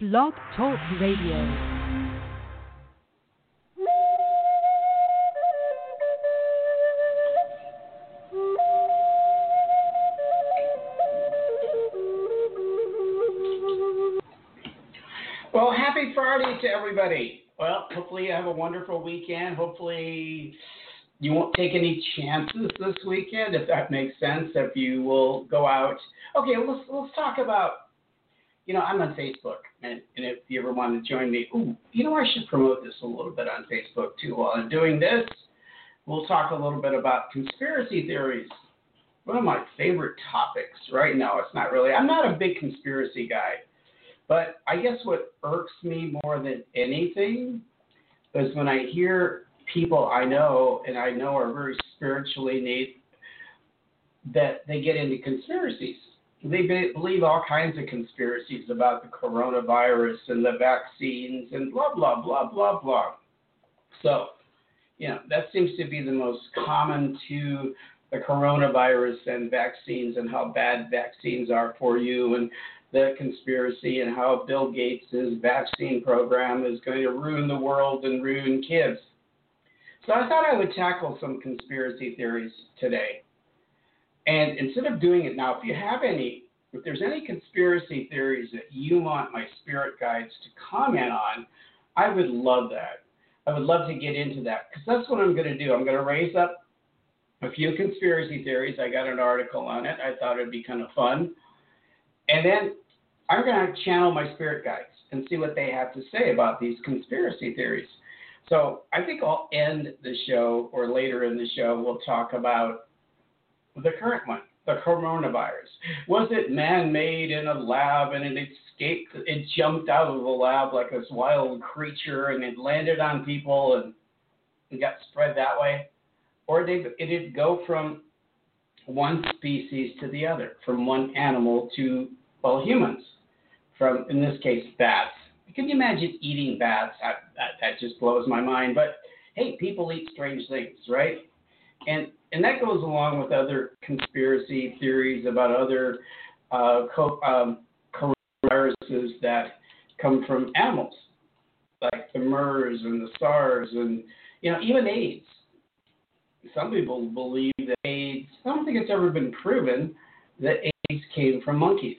Blog Talk Radio. Well, happy Friday to everybody. Well, hopefully you have a wonderful weekend. Hopefully you won't take any chances this weekend, if that makes sense. If you will go out, okay. Let's let's talk about. You know, I'm on Facebook, and, and if you ever want to join me, ooh, you know, I should promote this a little bit on Facebook too. While I'm doing this, we'll talk a little bit about conspiracy theories. One of my favorite topics right now. It's not really. I'm not a big conspiracy guy. But I guess what irks me more than anything is when I hear people I know and I know are very spiritually neat that they get into conspiracies. They believe all kinds of conspiracies about the coronavirus and the vaccines and blah, blah, blah, blah, blah. So, you know, that seems to be the most common to the coronavirus and vaccines and how bad vaccines are for you and the conspiracy and how Bill Gates' vaccine program is going to ruin the world and ruin kids. So I thought I would tackle some conspiracy theories today. And instead of doing it now, if you have any, if there's any conspiracy theories that you want my spirit guides to comment on, I would love that. I would love to get into that because that's what I'm going to do. I'm going to raise up a few conspiracy theories. I got an article on it. I thought it'd be kind of fun. And then I'm going to channel my spirit guides and see what they have to say about these conspiracy theories. So I think I'll end the show, or later in the show, we'll talk about the current one, the coronavirus. Was it man made in a lab and it escaped, it jumped out of the lab like this wild creature and it landed on people and it got spread that way? Or did it go from one species to the other, from one animal to, well, humans? From, in this case, bats. Can you imagine eating bats? I, that, that just blows my mind. But hey, people eat strange things, right? And and that goes along with other conspiracy theories about other uh, um, coronaviruses that come from animals, like the MERS and the SARS, and you know even AIDS. Some people believe that AIDS. I don't think it's ever been proven that AIDS came from monkeys.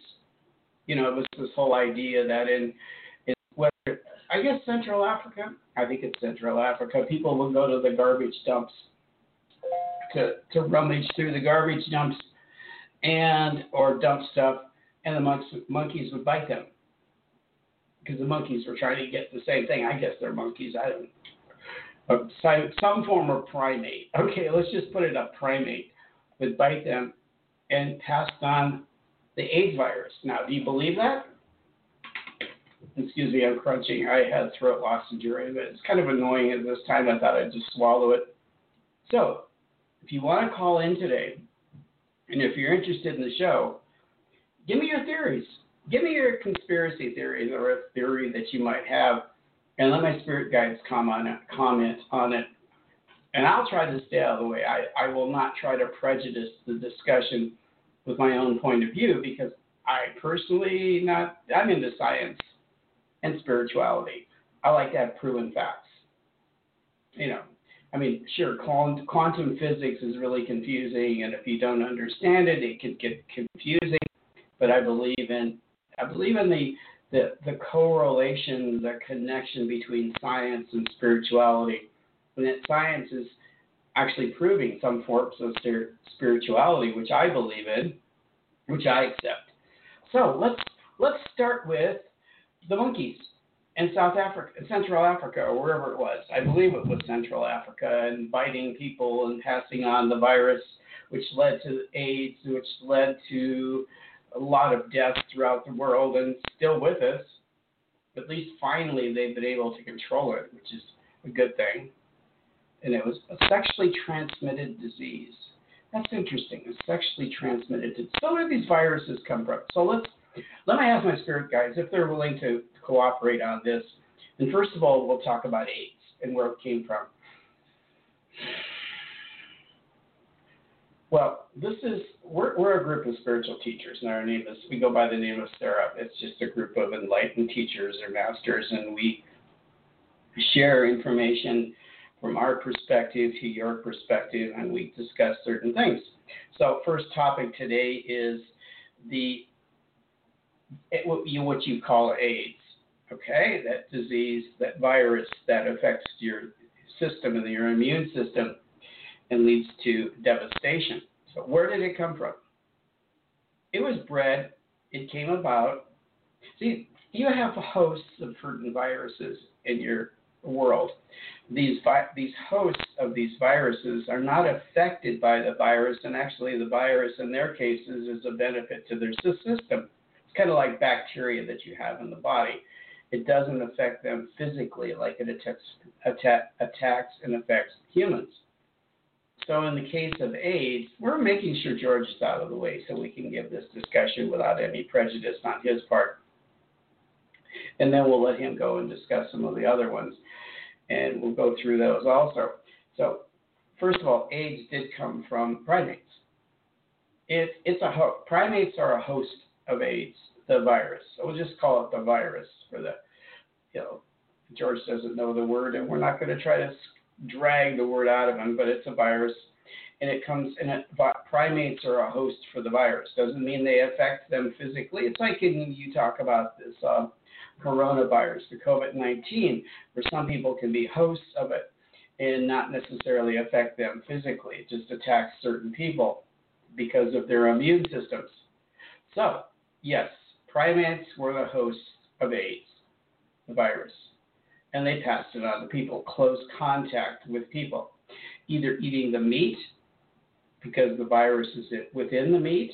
You know, it was this whole idea that in in whether I guess Central Africa, I think it's Central Africa, people will go to the garbage dumps to to rummage through the garbage dumps and or dump stuff, and the monks, monkeys would bite them because the monkeys were trying to get the same thing. I guess they're monkeys. I don't. Some form of primate. Okay, let's just put it a primate would bite them and passed on the AIDS virus. Now, do you believe that? Excuse me, I'm crunching. I had throat loss lozenge, but it's kind of annoying at this time. I thought I'd just swallow it. So, if you want to call in today, and if you're interested in the show, give me your theories. Give me your conspiracy theories or a theory that you might have, and let my spirit guides comment, comment on it. And I'll try to stay out of the way. I, I will not try to prejudice the discussion with my own point of view because I personally not I'm into science and spirituality. I like to have proven facts. You know, I mean, sure, quantum physics is really confusing, and if you don't understand it, it can get confusing. But I believe in I believe in the the, the correlation, the connection between science and spirituality, and that science is actually proving some forms of spirituality, which I believe in, which I accept. So let's let's start with the monkeys in South Africa, Central Africa, or wherever it was. I believe it was Central Africa, and biting people and passing on the virus, which led to AIDS, which led to a lot of deaths throughout the world, and still with us. At least finally, they've been able to control it, which is a good thing. And it was a sexually transmitted disease. That's interesting. A sexually transmitted. So where do these viruses come from? So let's let me ask my spirit guides if they're willing to cooperate on this. And first of all, we'll talk about AIDS and where it came from. Well, this is we're we're a group of spiritual teachers, and our name is we go by the name of Seraph. It's just a group of enlightened teachers or masters, and we share information from our perspective to your perspective, and we discuss certain things. So, first topic today is the what you what you call AIDS. Okay, that disease, that virus that affects your system and your immune system and leads to devastation. So, where did it come from? It was bred, it came about. See, you have hosts of certain viruses in your world. These, vi- these hosts of these viruses are not affected by the virus, and actually, the virus in their cases is a benefit to their system. It's kind of like bacteria that you have in the body. It doesn't affect them physically like it attacks, attack, attacks and affects humans. So, in the case of AIDS, we're making sure George is out of the way so we can give this discussion without any prejudice on his part. And then we'll let him go and discuss some of the other ones. And we'll go through those also. So, first of all, AIDS did come from primates. It, it's a ho- primates are a host of AIDS, the virus. So we'll just call it the virus for the, you know, George doesn't know the word, and we're not going to try to drag the word out of him, but it's a virus, and it comes and it, primates are a host for the virus. Doesn't mean they affect them physically. It's like in you talk about this uh, coronavirus, the COVID-19, where some people can be hosts of it and not necessarily affect them physically. It just attacks certain people because of their immune systems. So, yes, primates were the hosts of AIDS, the virus and they passed it on to people. Close contact with people, either eating the meat because the virus is within the meat,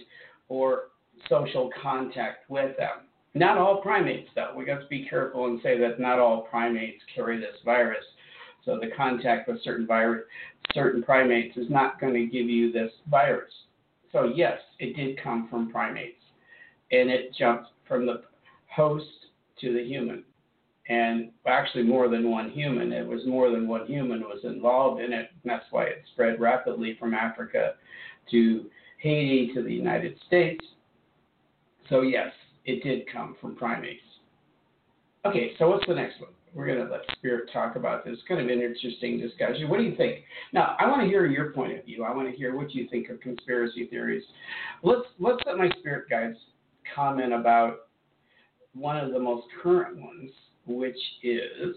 or social contact with them. Not all primates, though. We got to be careful and say that not all primates carry this virus. So the contact with certain virus, certain primates is not going to give you this virus. So yes, it did come from primates, and it jumped from the host to the human and actually more than one human. It was more than one human was involved in it. And that's why it spread rapidly from Africa to Haiti to the United States. So yes, it did come from primates. Okay, so what's the next one? We're going to let Spirit talk about this. Kind of an interesting discussion. What do you think? Now, I want to hear your point of view. I want to hear what you think of conspiracy theories. Let's let's let my spirit guides comment about one of the most current ones, which is,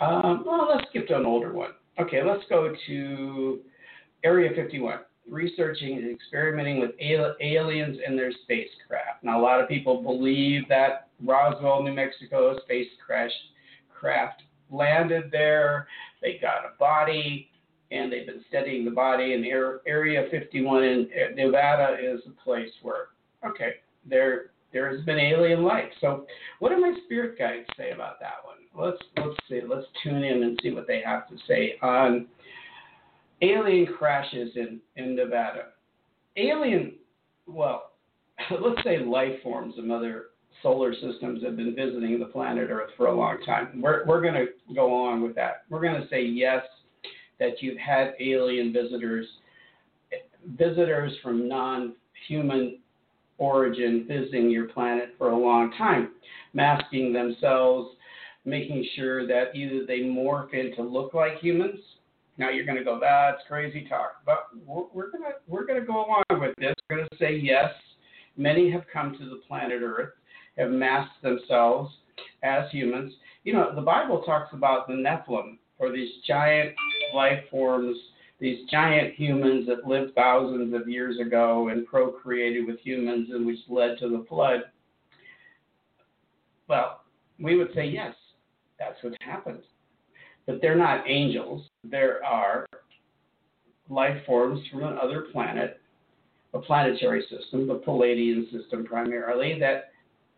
um, well, let's skip to an older one. Okay, let's go to Area 51, researching and experimenting with aliens and their spacecraft. Now, a lot of people believe that Roswell, New Mexico space crash craft landed there. They got a body, and they've been studying the body. And Area 51 in Nevada is a place where, okay, they're there has been alien life. So, what do my spirit guides say about that one? Let's let's see. Let's tune in and see what they have to say on alien crashes in in Nevada. Alien, well, let's say life forms of other solar systems have been visiting the planet Earth for a long time. We're we're going to go on with that. We're going to say yes that you've had alien visitors, visitors from non-human origin visiting your planet for a long time, masking themselves, making sure that either they morph into look like humans. Now you're going to go, that's crazy talk, but we're, going to we're going to go along with this. We're going to say yes. Many have come to the planet Earth, have masked themselves as humans. You know, the Bible talks about the Nephilim, or these giant life forms these giant humans that lived thousands of years ago and procreated with humans and which led to the flood. Well, we would say yes, that's what happened. But they're not angels. There are life forms from another planet, a planetary system, the Pleiadian system primarily, that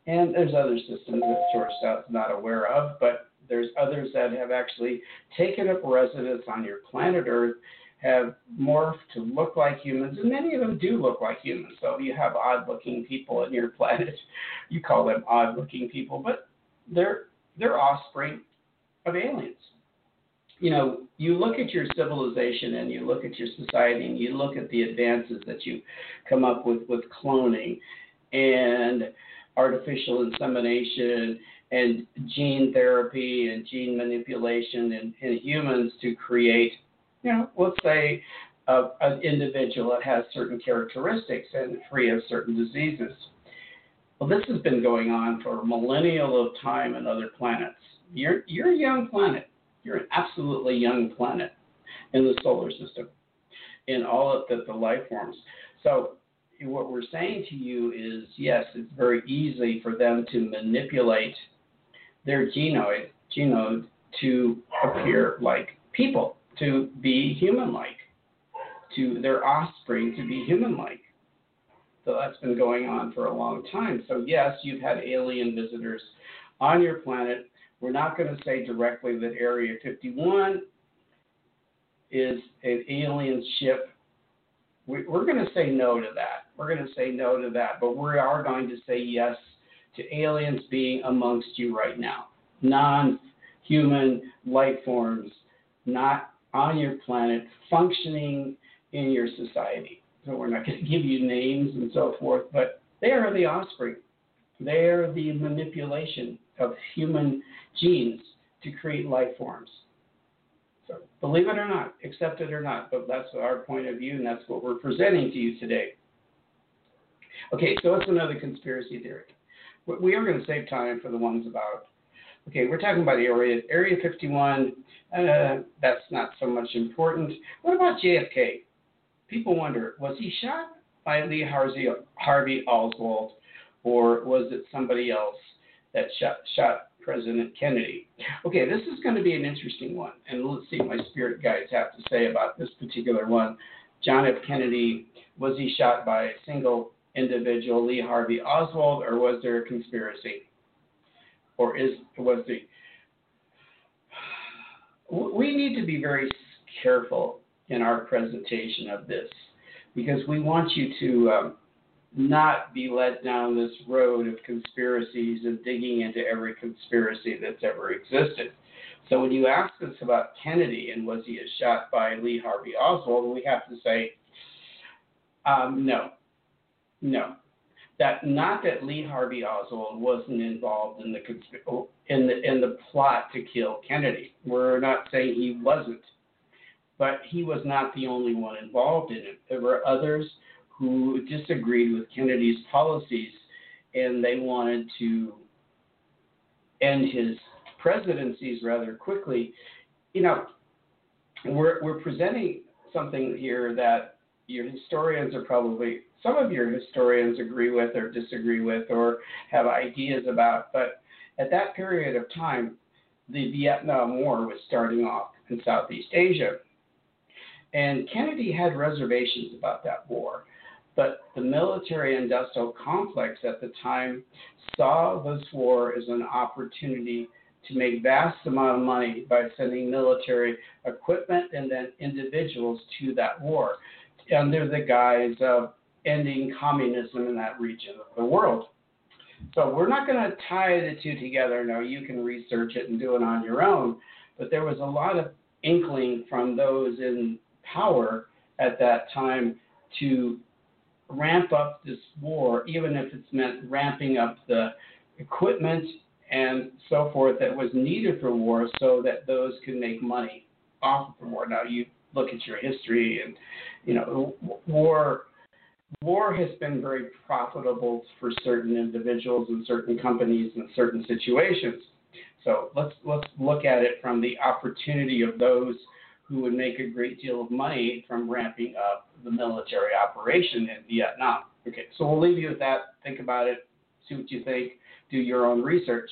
and there's other systems that George Stout's not aware of, but there's others that have actually taken up residence on your planet Earth have morphed to look like humans, and many of them do look like humans. So you have odd-looking people on your planet. You call them odd-looking people, but they're they're offspring of aliens. you know, you look at your civilization and you look at your society and you look at the advances that you come up with with cloning and artificial insemination and gene therapy and gene manipulation in, in humans to create, you know, let's say a, an individual that has certain characteristics and free of certain diseases. Well, this has been going on for a millennial of time and other planets. You're, you're a young planet. You're an absolutely young planet in the solar system, in all of the, the life forms. So, what we're saying to you is yes, it's very easy for them to manipulate their genome, genome to appear like people, to be human like, to their offspring to be human like. So that's been going on for a long time. So, yes, you've had alien visitors on your planet we're not going to say directly that Area 51 is an alien ship. We, are going to say no to that. We're going to say no to that, but we are going to say yes to aliens being amongst you right now. Non human life forms, not on your planet, functioning in your society. So we're not going to give you names and so forth, but they are the offspring. They are the manipulation of human genes to create life forms. So believe it or not, accept it or not, but that's our point of view and that's what we're presenting to you today. Okay, so what's another conspiracy theory? We are going to save time for the ones about. Okay, we're talking about area area 51. Uh, that's not so much important. What about JFK? People wonder, was he shot by Lee Harvey, Harvey Oswald, or was it somebody else that shot, shot President Kennedy. Okay, this is going to be an interesting one, and let's see what my spirit guides have to say about this particular one. John F. Kennedy, was he shot by a single individual, Lee Harvey Oswald, or was there a conspiracy? Or is was the we need to be very careful in our presentation of this because we want you to um, not be led down this road of conspiracies and digging into every conspiracy that's ever existed. So when you ask us about Kennedy and was he shot by Lee Harvey Oswald, we have to say, um, no, no. That not that Lee Harvey Oswald wasn't involved in the in the in the plot to kill Kennedy. We're not saying he wasn't, but he was not the only one involved in it. There were others who disagreed with Kennedy's policies and they wanted to end his presidencies rather quickly. You know, we're, we're presenting something here that your historians are probably, some of your historians agree with or disagree with or have ideas about, but at that period of time, the Vietnam War was starting off in Southeast Asia. And Kennedy had reservations about that war. But the military industrial complex at the time saw this war as an opportunity to make vast amount of money by sending military equipment and then individuals to that war under the guise of ending communism in that region of the world. So we're not going to tie the two together. No, you can research it and do it on your own. But there was a lot of inkling from those in power at that time to ramp up this war, even if it's meant ramping up the equipment and so forth that was needed for war so that those could make money off of the war. Now you look at your history and you know war war has been very profitable for certain individuals and certain companies in certain situations. So let's let's look at it from the opportunity of those who would make a great deal of money from ramping up the military operation in Vietnam. Okay, so we'll leave you with that. Think about it, see what you think, do your own research.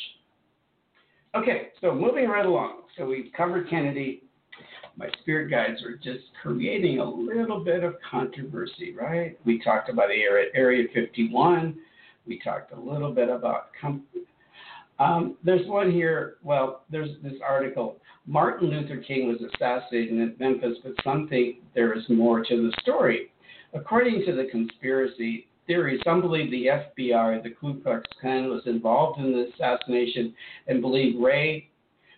Okay, so moving right along. So we've covered Kennedy. My spirit guides are just creating a little bit of controversy, right? We talked about Area, Area 51. We talked a little bit about. Com- um, there's one here. Well, there's this article Martin Luther King was assassinated in Memphis, but some think there is more to the story. According to the conspiracy theory, some believe the FBI, the Ku Klux Klan, was involved in the assassination and believe Ray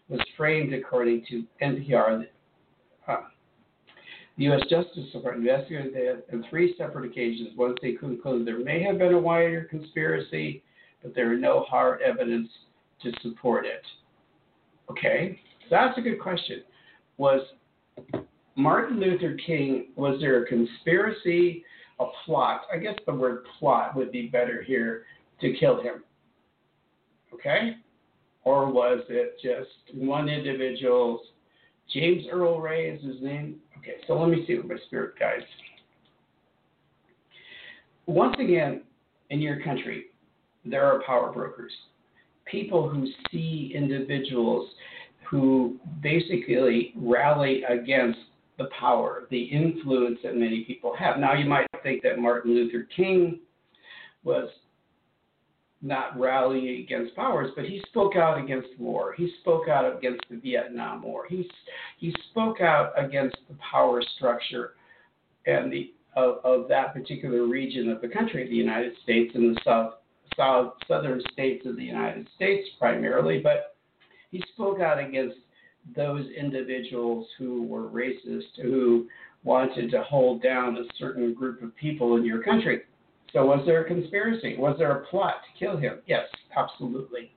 was framed according to NPR. The U.S. Justice Department investigated that on three separate occasions. Once they concluded there may have been a wider conspiracy, but there are no hard evidence to support it. Okay, that's a good question. Was Martin Luther King, was there a conspiracy, a plot? I guess the word plot would be better here to kill him. Okay? Or was it just one individual's? James Earl Ray is his name. Okay, so let me see what my spirit guides. Once again, in your country, there are power brokers, people who see individuals who basically rally against the power, the influence that many people have. Now, you might think that Martin Luther King was not rallying against powers, but he spoke out against war. He spoke out against the Vietnam War. He he spoke out against the power structure and the of, of that particular region of the country, the United States and the south south southern states of the United States primarily, but he spoke out against those individuals who were racist, who wanted to hold down a certain group of people in your country. So, was there a conspiracy? Was there a plot to kill him? Yes, absolutely.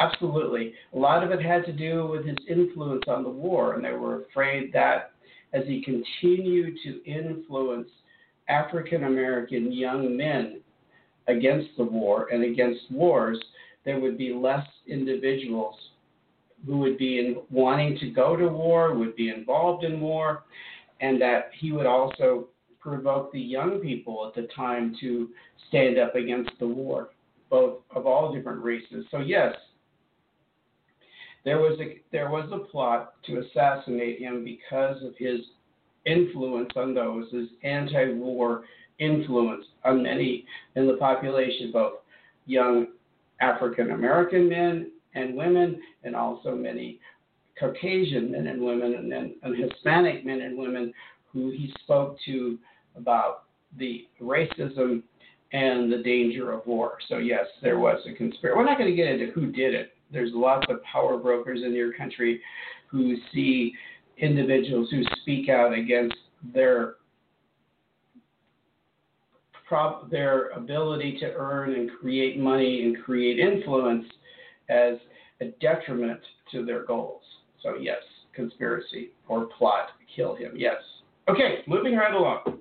Absolutely. A lot of it had to do with his influence on the war, and they were afraid that as he continued to influence African American young men against the war and against wars, there would be less individuals who would be in, wanting to go to war, would be involved in war, and that he would also provoke the young people at the time to stand up against the war, both of all different races. So yes, there was a there was a plot to assassinate him because of his influence on those, his anti-war influence on many in the population, both young African American men and women, and also many Caucasian men and women, and, and, and Hispanic men and women who he spoke to about the racism and the danger of war. So yes, there was a conspiracy. We're not going to get into who did it. There's lots of power brokers in your country who see individuals who speak out against their their ability to earn and create money and create influence as a detriment to their goals. So yes, conspiracy or plot kill him. Yes. Okay, moving right along.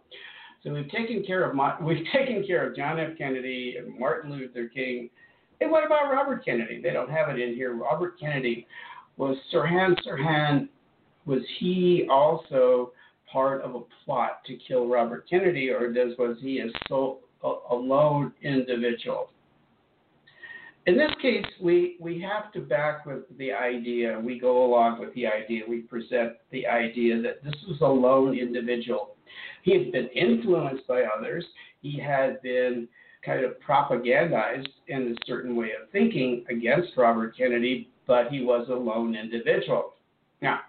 So we've taken care of we've taken care of John F. Kennedy and Martin Luther King. And what about Robert Kennedy? They don't have it in here. Robert Kennedy was Sirhan Sirhan. Was he also part of a plot to kill Robert Kennedy, or does was he a, sole, a, a lone individual? In this case, we, we have to back with the idea, we go along with the idea, we present the idea that this was a lone individual. He had been influenced by others, he had been kind of propagandized in a certain way of thinking against Robert Kennedy, but he was a lone individual. Now,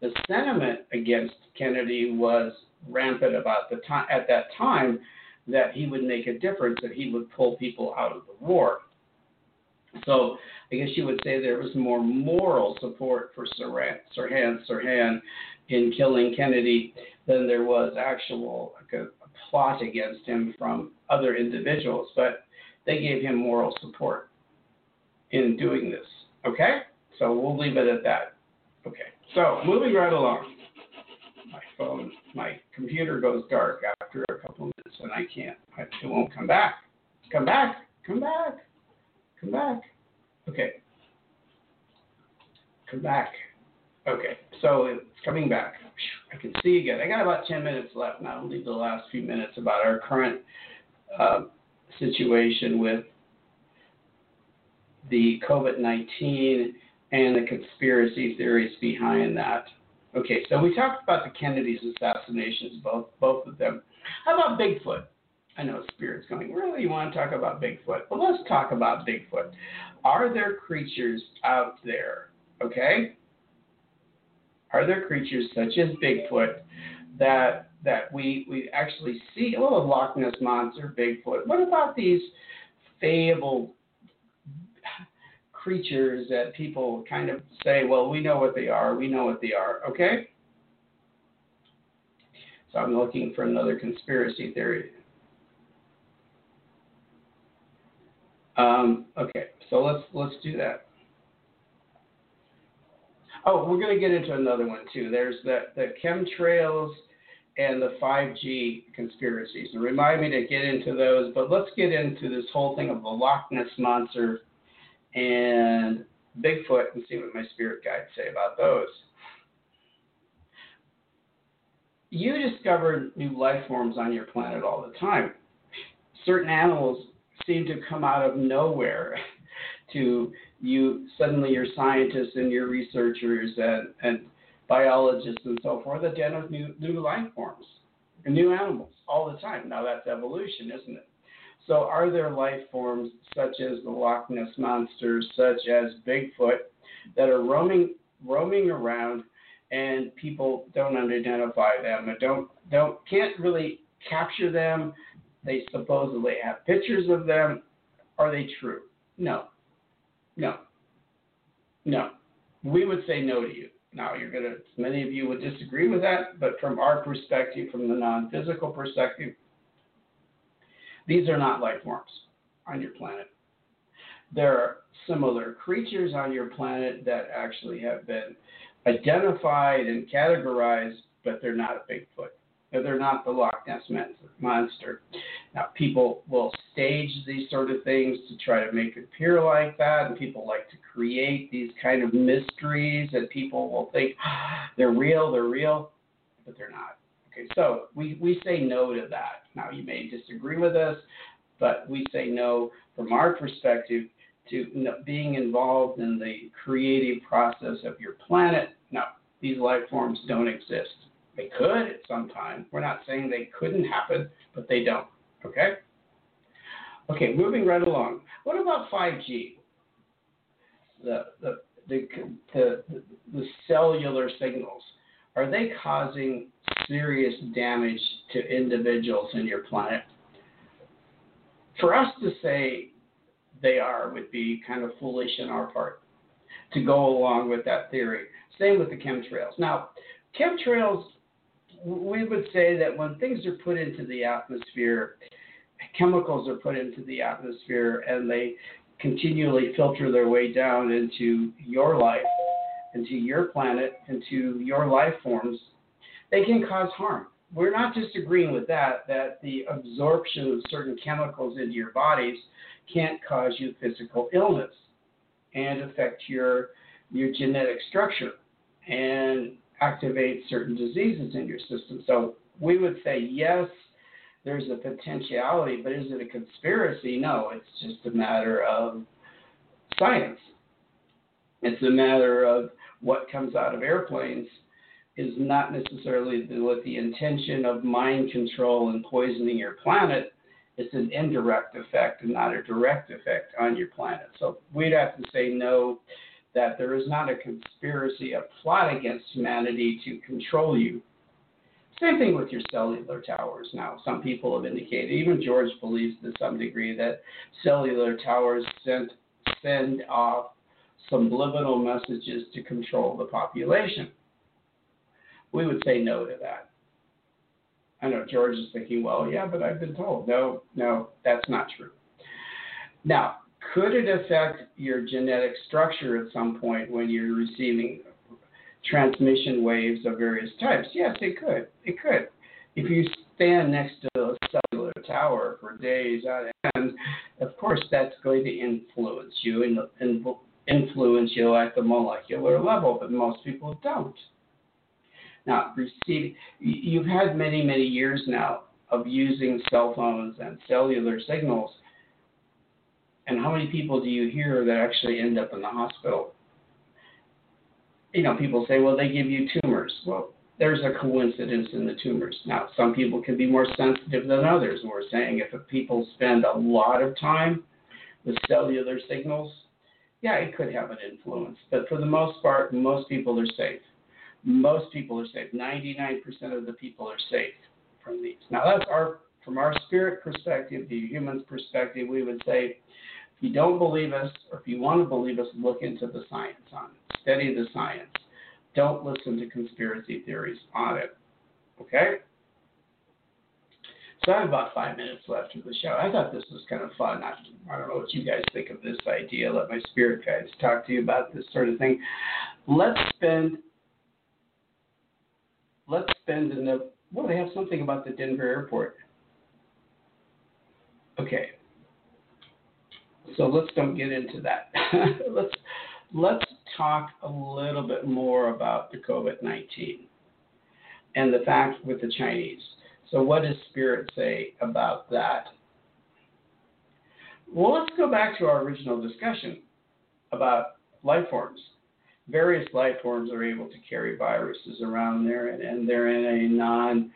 the sentiment against Kennedy was rampant about the time at that time that he would make a difference, that he would pull people out of the war. So I guess you would say there was more moral support for Sirhan Sirhan in killing Kennedy than there was actual like a, a plot against him from other individuals. But they gave him moral support in doing this. Okay? So we'll leave it at that. Okay. So moving right along. My phone, my computer goes dark after a couple of minutes and I can't, it won't come back. Come back, come back. Come back. Okay. Come back. Okay, so it's coming back. I can see again. I got about 10 minutes left now. I'll leave the last few minutes about our current uh, situation with the COVID 19 and the conspiracy theories behind that. Okay, so we talked about the Kennedy's assassinations, both both of them. How about Bigfoot? I know Spirit's going, really, you want to talk about Bigfoot? Well, let's talk about Bigfoot. Are there creatures out there, okay? Are there creatures such as Bigfoot that that we, we actually see? Oh, well, Loch Ness Monster, Bigfoot. What about these fabled creatures that people kind of say, well, we know what they are, we know what they are, okay? So I'm looking for another conspiracy theory. Um, okay, so let's let's do that. Oh, we're going to get into another one too. There's the the chemtrails and the 5G conspiracies. And remind me to get into those, but let's get into this whole thing of the Loch Ness monster and Bigfoot and see what my spirit guides say about those. You discover new life forms on your planet all the time. Certain animals seem to come out of nowhere to you suddenly your scientists and your researchers and, and biologists and so forth identify new, new life forms and new animals all the time. Now that's evolution, isn't it? So are there life forms such as the Loch Ness monster, such as Bigfoot, that are roaming roaming around and people don't identify them and don't don't can't really capture them. They supposedly have pictures of them. Are they true? No. No. No. We would say no to you. Now you're gonna many of you would disagree with that, but from our perspective, from the non physical perspective, these are not life forms on your planet. There are similar creatures on your planet that actually have been identified and categorized, but they're not a Bigfoot. They're not the Loch Ness monster. Now, people will stage these sort of things to try to make it appear like that, and people like to create these kind of mysteries and people will think ah, they're real, they're real, but they're not. Okay, so we, we say no to that. Now, you may disagree with us, but we say no from our perspective to being involved in the creative process of your planet. No, these life forms don't exist. They could at some time. We're not saying they couldn't happen, but they don't. Okay? Okay, moving right along. What about 5G? The, the, the, the, the cellular signals, are they causing serious damage to individuals in your planet? For us to say they are would be kind of foolish on our part to go along with that theory. Same with the chemtrails. Now, chemtrails, we would say that when things are put into the atmosphere, chemicals are put into the atmosphere and they continually filter their way down into your life, into your planet, into your life forms, they can cause harm. We're not disagreeing with that, that the absorption of certain chemicals into your bodies can't cause you physical illness and affect your your genetic structure and activate certain diseases in your system. So we would say yes, there's a potentiality, but is it a conspiracy? No, it's just a matter of science. It's a matter of what comes out of airplanes is not necessarily with the intention of mind control and poisoning your planet it's an indirect effect and not a direct effect on your planet. So we'd have to say no, that there is not a conspiracy, a plot against humanity to control you. Same thing with your cellular towers now. Some people have indicated, even George believes to some degree, that cellular towers send, send off subliminal messages to control the population. We would say no to that. I know George is thinking, well, yeah, but I've been told. No, no, that's not true. Now, could it affect your genetic structure at some point when you're receiving transmission waves of various types? Yes, it could. It could. If you stand next to a cellular tower for days on end, of course, that's going to influence you and influence you at the molecular level, but most people don't. Now, receiving, you've had many, many years now of using cell phones and cellular signals. And how many people do you hear that actually end up in the hospital? You know, people say, well, they give you tumors. Well, there's a coincidence in the tumors. Now, some people can be more sensitive than others. We're saying if people spend a lot of time with cellular signals, yeah, it could have an influence. But for the most part, most people are safe most people are safe. 99% of the people are safe from these. Now, that's our from our spirit perspective, the human's perspective, we would say If you don't believe us, or if you want to believe us, look into the science on it. Study the science. Don't listen to conspiracy theories on it. Okay? So I have about five minutes left of the show. I thought this was kind of fun. I, I don't know what you guys think of this idea. Let my spirit guides talk to you about this sort of thing. Let's spend let's spend in the well, they have something about the Denver airport. Okay. So let's don't get into that. let's let's talk a little bit more about the COVID nineteen and the fact with the Chinese. So, what does Spirit say about that? Well, let's go back to our original discussion about life forms. Various life forms are able to carry viruses around there, and, and they're in a non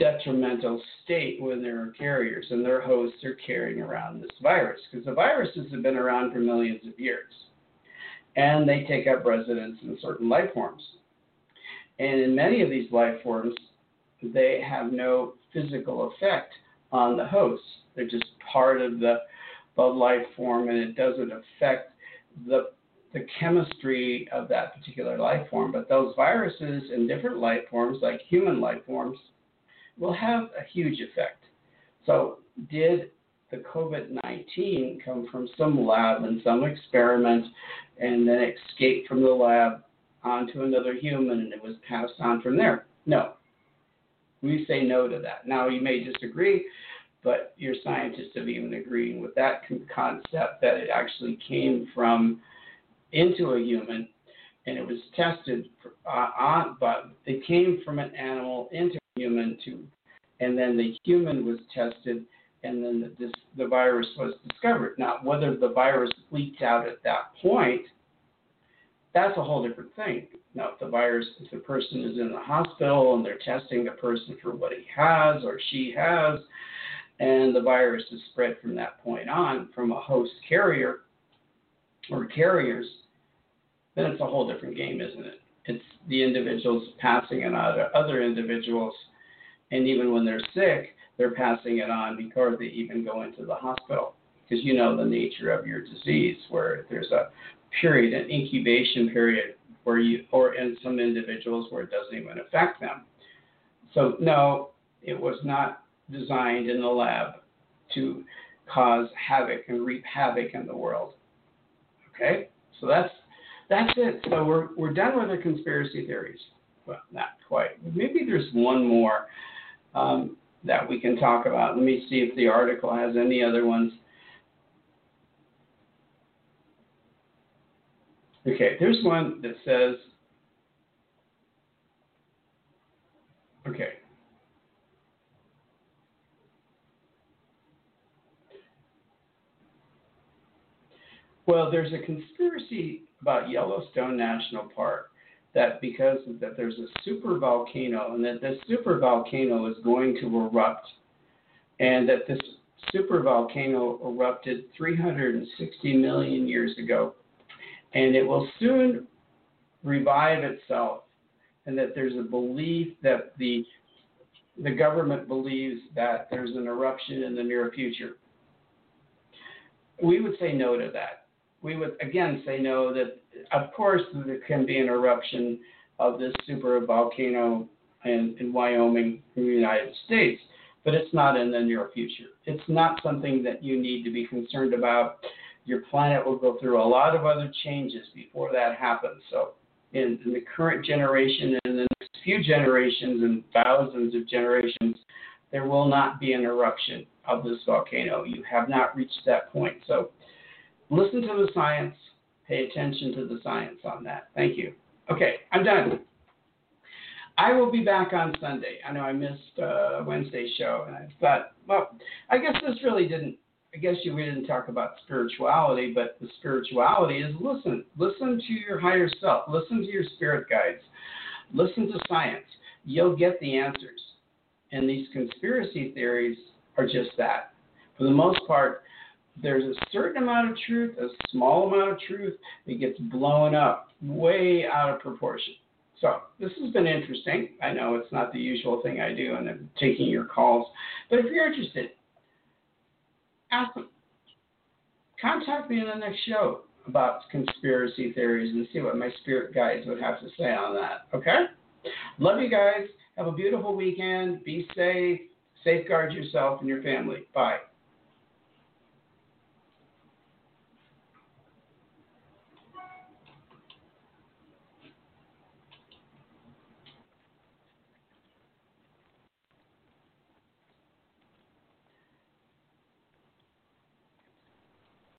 detrimental state when there are carriers, and their hosts are carrying around this virus because the viruses have been around for millions of years, and they take up residence in certain life forms. And in many of these life forms, they have no physical effect on the host. They're just part of the, the life form, and it doesn't affect the the chemistry of that particular life form. But those viruses in different life forms, like human life forms, will have a huge effect. So, did the COVID 19 come from some lab and some experiment and then escape from the lab onto another human and it was passed on from there? No. We say no to that. Now, you may disagree, but your scientists have even agreeing with that concept that it actually came from into a human and it was tested uh, on, but it came from an animal into human to, and then the human was tested and then the, this, the virus was discovered. Now, whether the virus leaked out at that point, that's a whole different thing. Now, if the virus, if the person is in the hospital and they're testing the person for what he has or she has, and the virus is spread from that point on from a host carrier or carriers, then it's a whole different game, isn't it? It's the individuals passing it on to other individuals, and even when they're sick, they're passing it on before they even go into the hospital because you know the nature of your disease, where there's a period, an incubation period where you, or in some individuals where it doesn't even affect them. So, no, it was not designed in the lab to cause havoc and reap havoc in the world. Okay? So that's that's it. So we're we're done with the conspiracy theories. Well, not quite. Maybe there's one more um, that we can talk about. Let me see if the article has any other ones. Okay, there's one that says, okay. Well, there's a conspiracy about Yellowstone National Park that because that there's a super volcano and that this super volcano is going to erupt and that this super volcano erupted 360 million years ago and it will soon revive itself, and that there's a belief that the the government believes that there's an eruption in the near future. We would say no to that. We would again say no that of course there can be an eruption of this super volcano in, in Wyoming in the United States, but it's not in the near future. It's not something that you need to be concerned about your planet will go through a lot of other changes before that happens. So, in, in the current generation and the next few generations and thousands of generations, there will not be an eruption of this volcano. You have not reached that point. So, listen to the science, pay attention to the science on that. Thank you. Okay, I'm done. I will be back on Sunday. I know I missed uh, Wednesday's show, and I thought, well, I guess this really didn't I guess you we didn't talk about spirituality, but the spirituality is listen, listen to your higher self, listen to your spirit guides, listen to science. You'll get the answers. And these conspiracy theories are just that. For the most part, there's a certain amount of truth, a small amount of truth that gets blown up way out of proportion. So this has been interesting. I know it's not the usual thing I do, and I'm taking your calls. But if you're interested, ask them. contact me in the next show about conspiracy theories and see what my spirit guides would have to say on that. Okay? Love you guys. Have a beautiful weekend. Be safe. Safeguard yourself and your family. Bye.